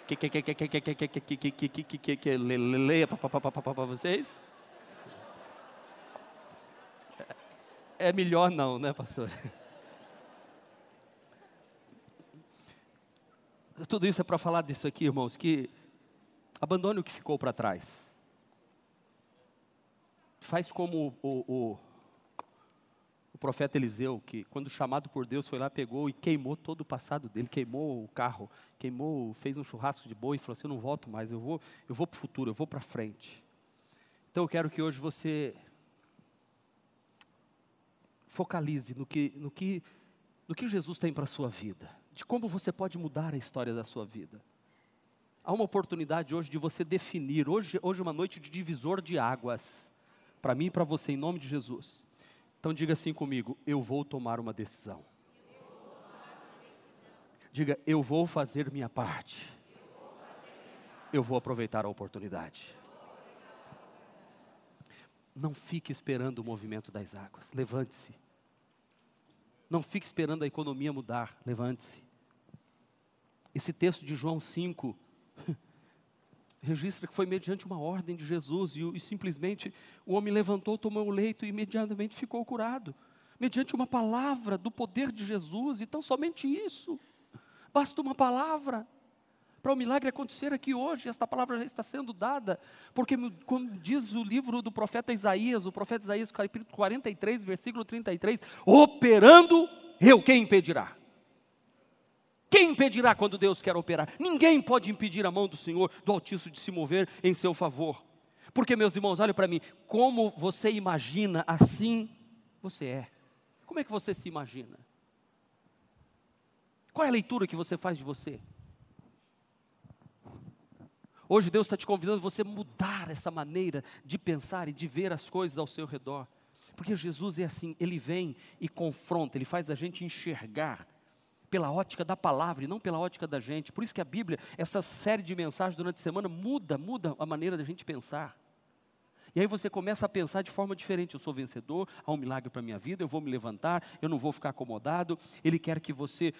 Que que que que que que que que que que que que que que leia para vocês? É melhor não, né, pastor? Tudo isso é para falar disso aqui, irmãos, que abandone o que ficou para trás. Faz como o, o, o profeta Eliseu, que quando chamado por Deus foi lá, pegou e queimou todo o passado dele, queimou o carro, queimou, fez um churrasco de boi e falou assim: Eu não volto mais, eu vou, eu vou para o futuro, eu vou para frente. Então eu quero que hoje você focalize no que, no que, no que Jesus tem para a sua vida, de como você pode mudar a história da sua vida. Há uma oportunidade hoje de você definir, hoje, hoje é uma noite de divisor de águas, para mim e para você, em nome de Jesus. Então diga assim comigo: eu vou tomar uma decisão. Diga, eu vou fazer minha parte. Eu vou aproveitar a oportunidade. Não fique esperando o movimento das águas. Levante-se. Não fique esperando a economia mudar. Levante-se. Esse texto de João 5 registra que foi mediante uma ordem de Jesus e, e, simplesmente o homem levantou, tomou o leito e imediatamente ficou curado. Mediante uma palavra do poder de Jesus, e tão somente isso. Basta uma palavra para o milagre acontecer aqui hoje. Esta palavra já está sendo dada, porque, como diz o livro do profeta Isaías, o profeta Isaías, capítulo 43, versículo 33, operando, eu quem impedirá? Quem impedirá quando Deus quer operar? Ninguém pode impedir a mão do Senhor, do Altíssimo, de se mover em seu favor. Porque, meus irmãos, olha para mim, como você imagina, assim você é. Como é que você se imagina? Qual é a leitura que você faz de você? Hoje Deus está te convidando você mudar essa maneira de pensar e de ver as coisas ao seu redor. Porque Jesus é assim, ele vem e confronta, ele faz a gente enxergar pela ótica da palavra e não pela ótica da gente. Por isso que a Bíblia, essa série de mensagens durante a semana, muda, muda a maneira da gente pensar. E aí você começa a pensar de forma diferente. Eu sou vencedor, há um milagre para a minha vida, eu vou me levantar, eu não vou ficar acomodado. Ele quer que você,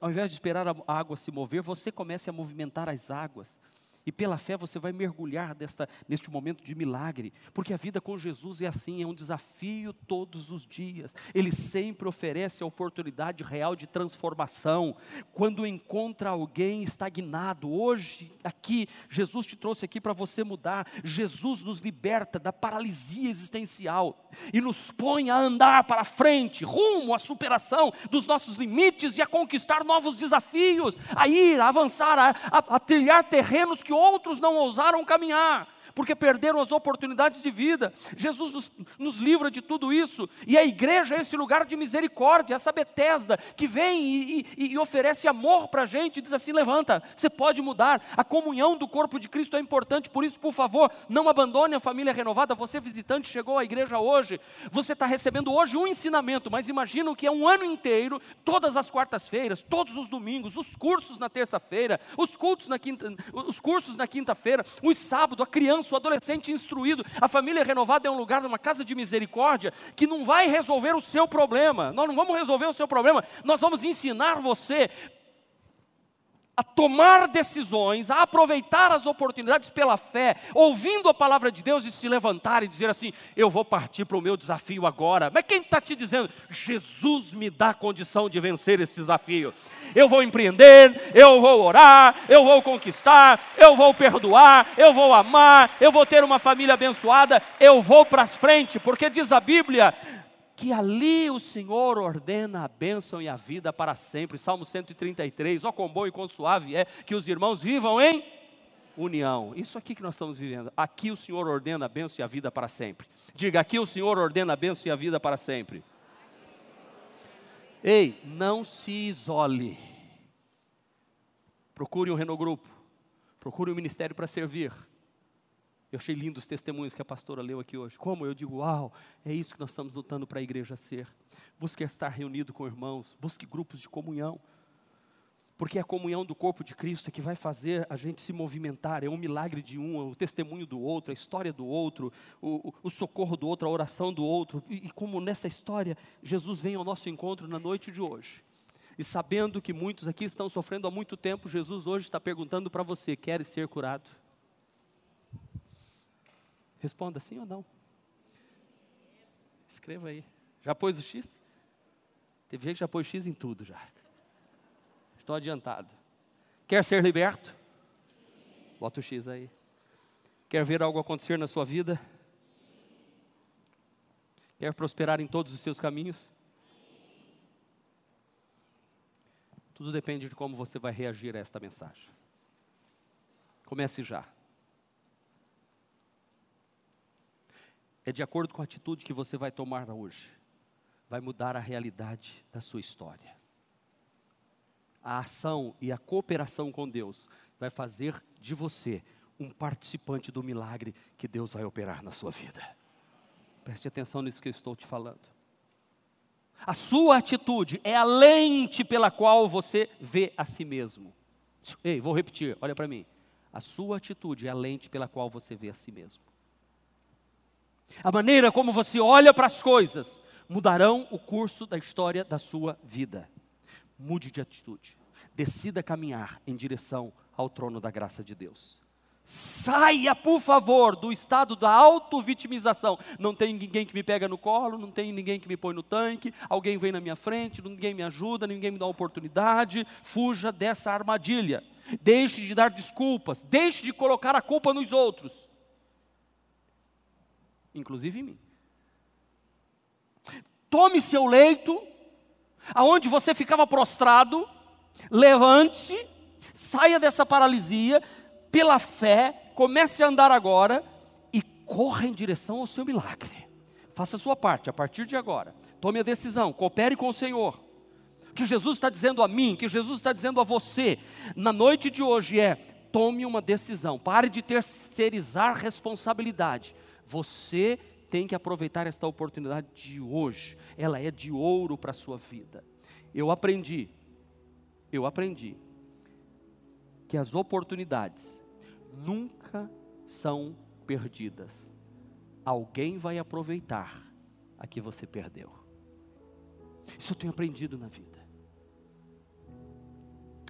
ao invés de esperar a água se mover, você comece a movimentar as águas. E pela fé você vai mergulhar desta, neste momento de milagre, porque a vida com Jesus é assim, é um desafio todos os dias. Ele sempre oferece a oportunidade real de transformação. Quando encontra alguém estagnado, hoje aqui Jesus te trouxe aqui para você mudar. Jesus nos liberta da paralisia existencial e nos põe a andar para frente, rumo à superação dos nossos limites e a conquistar novos desafios, a ir, a avançar, a, a, a trilhar terrenos que outros não ousaram caminhar porque perderam as oportunidades de vida. Jesus nos, nos, livra de tudo isso, e a igreja é esse lugar de misericórdia, essa Betesda que vem e, e, e oferece amor para a gente, e diz assim: levanta, você pode mudar. A comunhão do corpo de Cristo é importante, por isso, por favor, não abandone a família renovada. Você, visitante, chegou à igreja hoje, você está recebendo hoje um ensinamento, mas imagina o que é um ano inteiro, todas as quartas-feiras, todos os domingos, os cursos na terça-feira, os cultos na quinta, os cursos na quinta-feira, os sábados, a criança criança, o adolescente instruído. A família renovada é um lugar, uma casa de misericórdia, que não vai resolver o seu problema. Nós não vamos resolver o seu problema, nós vamos ensinar você a tomar decisões, a aproveitar as oportunidades pela fé, ouvindo a palavra de Deus e se levantar e dizer assim: eu vou partir para o meu desafio agora. Mas quem está te dizendo? Jesus me dá condição de vencer esse desafio. Eu vou empreender, eu vou orar, eu vou conquistar, eu vou perdoar, eu vou amar, eu vou ter uma família abençoada, eu vou para frente, porque diz a Bíblia: que ali o Senhor ordena a bênção e a vida para sempre. Salmo 133, ó quão bom e quão suave é que os irmãos vivam em união. Isso aqui que nós estamos vivendo. Aqui o Senhor ordena a bênção e a vida para sempre. Diga, aqui o Senhor ordena a bênção e a vida para sempre. Ei, não se isole. Procure um renogrupo. Procure um ministério para servir. Eu achei lindo os testemunhos que a pastora leu aqui hoje. Como eu digo, uau, é isso que nós estamos lutando para a igreja ser. Busque estar reunido com irmãos, busque grupos de comunhão. Porque é a comunhão do corpo de Cristo é que vai fazer a gente se movimentar. É um milagre de um, é o testemunho do outro, a história do outro, o, o, socorro do outro, a oração do outro. E, e como nessa história, Jesus vem ao nosso encontro na noite de hoje. E sabendo que muitos aqui estão sofrendo há muito tempo, Jesus hoje está perguntando para você: quer ser curado? Responda sim ou não. Escreva aí. Já pôs o X? Teve gente que já pôs X em tudo já. Estou adiantado. Quer ser liberto? Bota o X aí. Quer ver algo acontecer na sua vida? Quer prosperar em todos os seus caminhos? Tudo depende de como você vai reagir a esta mensagem. Comece já. É de acordo com a atitude que você vai tomar hoje, vai mudar a realidade da sua história. A ação e a cooperação com Deus vai fazer de você um participante do milagre que Deus vai operar na sua vida. Preste atenção nisso que eu estou te falando. A sua atitude é a lente pela qual você vê a si mesmo. Ei, vou repetir, olha para mim. A sua atitude é a lente pela qual você vê a si mesmo. A maneira como você olha para as coisas mudarão o curso da história da sua vida. Mude de atitude. Decida caminhar em direção ao trono da graça de Deus. Saia, por favor, do estado da auto-vitimização. Não tem ninguém que me pega no colo, não tem ninguém que me põe no tanque, alguém vem na minha frente, ninguém me ajuda, ninguém me dá oportunidade. Fuja dessa armadilha. Deixe de dar desculpas, deixe de colocar a culpa nos outros inclusive em mim. Tome seu leito, aonde você ficava prostrado, levante-se, saia dessa paralisia, pela fé, comece a andar agora e corra em direção ao seu milagre. Faça a sua parte a partir de agora. Tome a decisão, coopere com o Senhor. O que Jesus está dizendo a mim, o que Jesus está dizendo a você, na noite de hoje é: tome uma decisão, pare de terceirizar responsabilidade. Você tem que aproveitar esta oportunidade de hoje. Ela é de ouro para a sua vida. Eu aprendi, eu aprendi que as oportunidades nunca são perdidas. Alguém vai aproveitar a que você perdeu. Isso eu tenho aprendido na vida.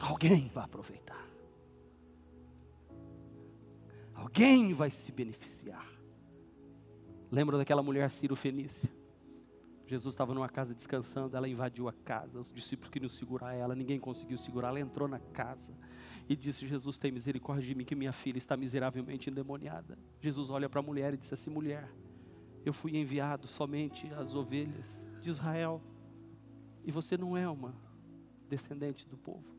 Alguém vai aproveitar. Alguém vai se beneficiar. Lembra daquela mulher Ciro Fenícia? Jesus estava numa casa descansando, ela invadiu a casa, os discípulos queriam segurar ela, ninguém conseguiu segurar, ela entrou na casa e disse: Jesus, tem misericórdia de mim, que minha filha está miseravelmente endemoniada. Jesus olha para a mulher e disse assim: mulher, eu fui enviado somente às ovelhas de Israel e você não é uma descendente do povo.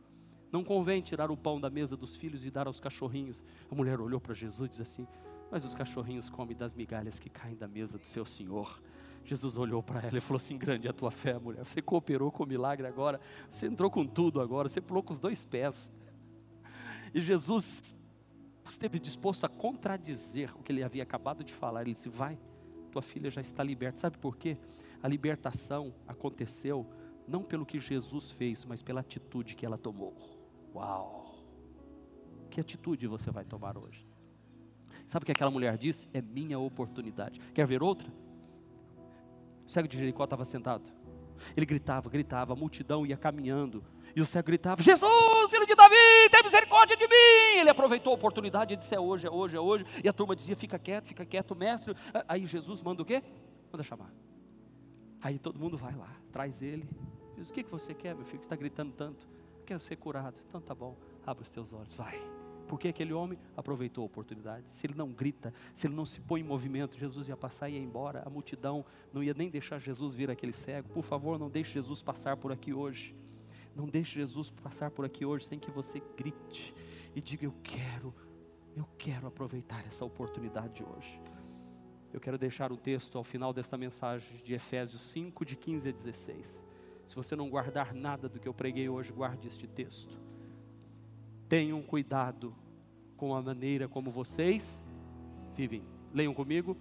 Não convém tirar o pão da mesa dos filhos e dar aos cachorrinhos. A mulher olhou para Jesus e disse assim: mas os cachorrinhos comem das migalhas que caem da mesa do seu Senhor. Jesus olhou para ela e falou assim: Grande é a tua fé, mulher. Você cooperou com o milagre agora. Você entrou com tudo agora. Você pulou com os dois pés. E Jesus esteve disposto a contradizer o que ele havia acabado de falar. Ele disse: Vai, tua filha já está liberta. Sabe por quê? A libertação aconteceu não pelo que Jesus fez, mas pela atitude que ela tomou. Uau! Que atitude você vai tomar hoje? Sabe o que aquela mulher disse? É minha oportunidade. Quer ver outra? O cego de Jericó estava sentado. Ele gritava, gritava, a multidão ia caminhando. E o cego gritava: Jesus, filho de Davi, tem misericórdia de mim. Ele aproveitou a oportunidade e disse: É hoje, é hoje, é hoje. E a turma dizia: Fica quieto, fica quieto, mestre. Aí Jesus manda o quê? Manda chamar. Aí todo mundo vai lá, traz ele. Diz: O que, que você quer, meu filho, que está gritando tanto? Quero ser curado. Então tá bom, abre os teus olhos, vai. Porque aquele homem aproveitou a oportunidade. Se ele não grita, se ele não se põe em movimento, Jesus ia passar e ia embora. A multidão não ia nem deixar Jesus vir aquele cego. Por favor, não deixe Jesus passar por aqui hoje. Não deixe Jesus passar por aqui hoje sem que você grite e diga: Eu quero, eu quero aproveitar essa oportunidade de hoje. Eu quero deixar o texto ao final desta mensagem de Efésios 5, de 15 a 16. Se você não guardar nada do que eu preguei hoje, guarde este texto. Tenham cuidado com a maneira como vocês vivem. Leiam comigo.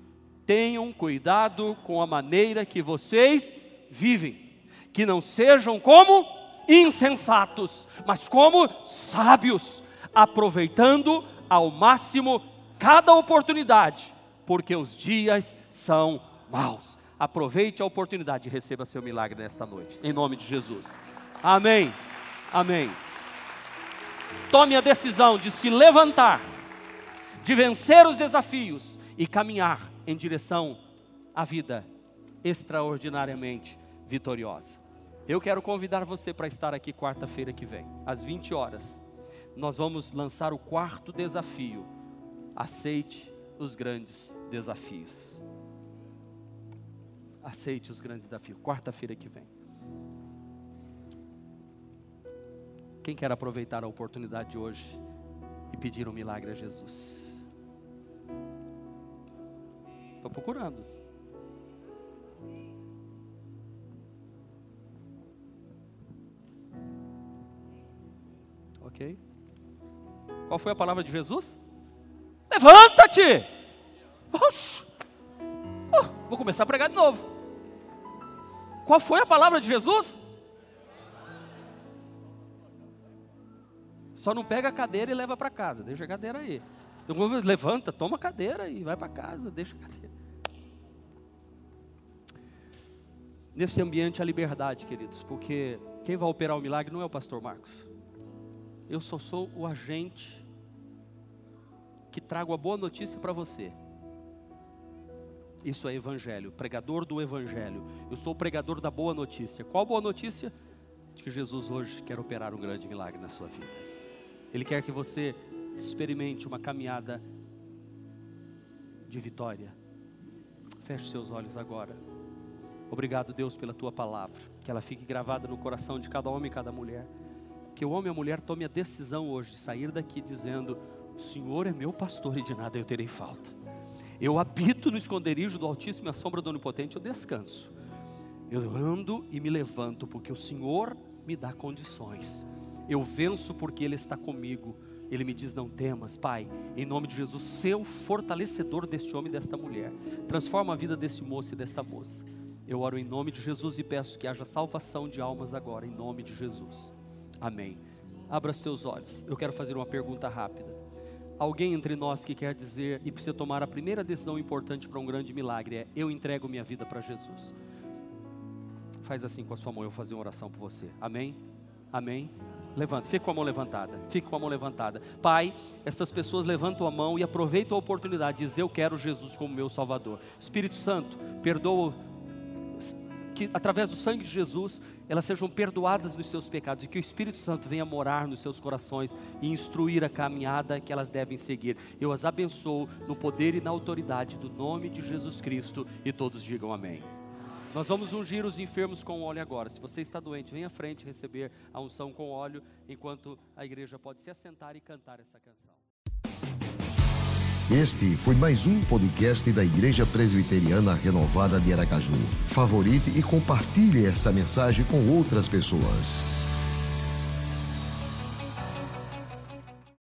Tenham cuidado com a maneira que vocês vivem. Que não sejam como insensatos, mas como sábios, aproveitando ao máximo cada oportunidade, porque os dias são maus. Aproveite a oportunidade e receba seu milagre nesta noite, em nome de Jesus. Amém. Amém. Tome a decisão de se levantar, de vencer os desafios e caminhar em direção à vida extraordinariamente vitoriosa. Eu quero convidar você para estar aqui quarta-feira que vem, às 20 horas. Nós vamos lançar o quarto desafio. Aceite os grandes desafios. Aceite os grandes desafios. Quarta-feira que vem. Quem quer aproveitar a oportunidade de hoje e pedir um milagre a Jesus? Estou procurando. Ok? Qual foi a palavra de Jesus? Levanta-te! Oh, vou começar a pregar de novo. Qual foi a palavra de Jesus? Só não pega a cadeira e leva para casa, deixa a cadeira aí. Então, levanta, toma a cadeira e vai para casa, deixa a cadeira. Nesse ambiente a liberdade, queridos, porque quem vai operar o milagre não é o pastor Marcos. Eu só sou o agente que trago a boa notícia para você. Isso é evangelho, pregador do evangelho. Eu sou o pregador da boa notícia. Qual boa notícia? De que Jesus hoje quer operar um grande milagre na sua vida. Ele quer que você experimente uma caminhada de vitória. Feche seus olhos agora. Obrigado, Deus, pela tua palavra. Que ela fique gravada no coração de cada homem e cada mulher. Que o homem e a mulher tome a decisão hoje de sair daqui dizendo: O Senhor é meu pastor e de nada eu terei falta. Eu habito no esconderijo do Altíssimo e a sombra do Onipotente eu descanso. Eu ando e me levanto porque o Senhor me dá condições. Eu venço porque Ele está comigo. Ele me diz: Não temas, Pai, em nome de Jesus, seu fortalecedor deste homem e desta mulher. Transforma a vida desse moço e desta moça. Eu oro em nome de Jesus e peço que haja salvação de almas agora, em nome de Jesus. Amém. Abra os teus olhos. Eu quero fazer uma pergunta rápida alguém entre nós que quer dizer e precisa tomar a primeira decisão importante para um grande milagre é: eu entrego minha vida para Jesus. Faz assim com a sua mão, eu vou fazer uma oração por você. Amém? Amém? Levanta, fique com a mão levantada. Fique com a mão levantada. Pai, essas pessoas levantam a mão e aproveitam a oportunidade de dizer: Eu quero Jesus como meu Salvador. Espírito Santo, perdoa que através do sangue de Jesus elas sejam perdoadas dos seus pecados e que o Espírito Santo venha morar nos seus corações e instruir a caminhada que elas devem seguir. Eu as abençoo no poder e na autoridade do nome de Jesus Cristo e todos digam amém. Nós vamos ungir os enfermos com óleo agora. Se você está doente, venha à frente receber a unção com óleo, enquanto a igreja pode se assentar e cantar essa canção. Este foi mais um podcast da Igreja Presbiteriana Renovada de Aracaju. Favorite e compartilhe essa mensagem com outras pessoas.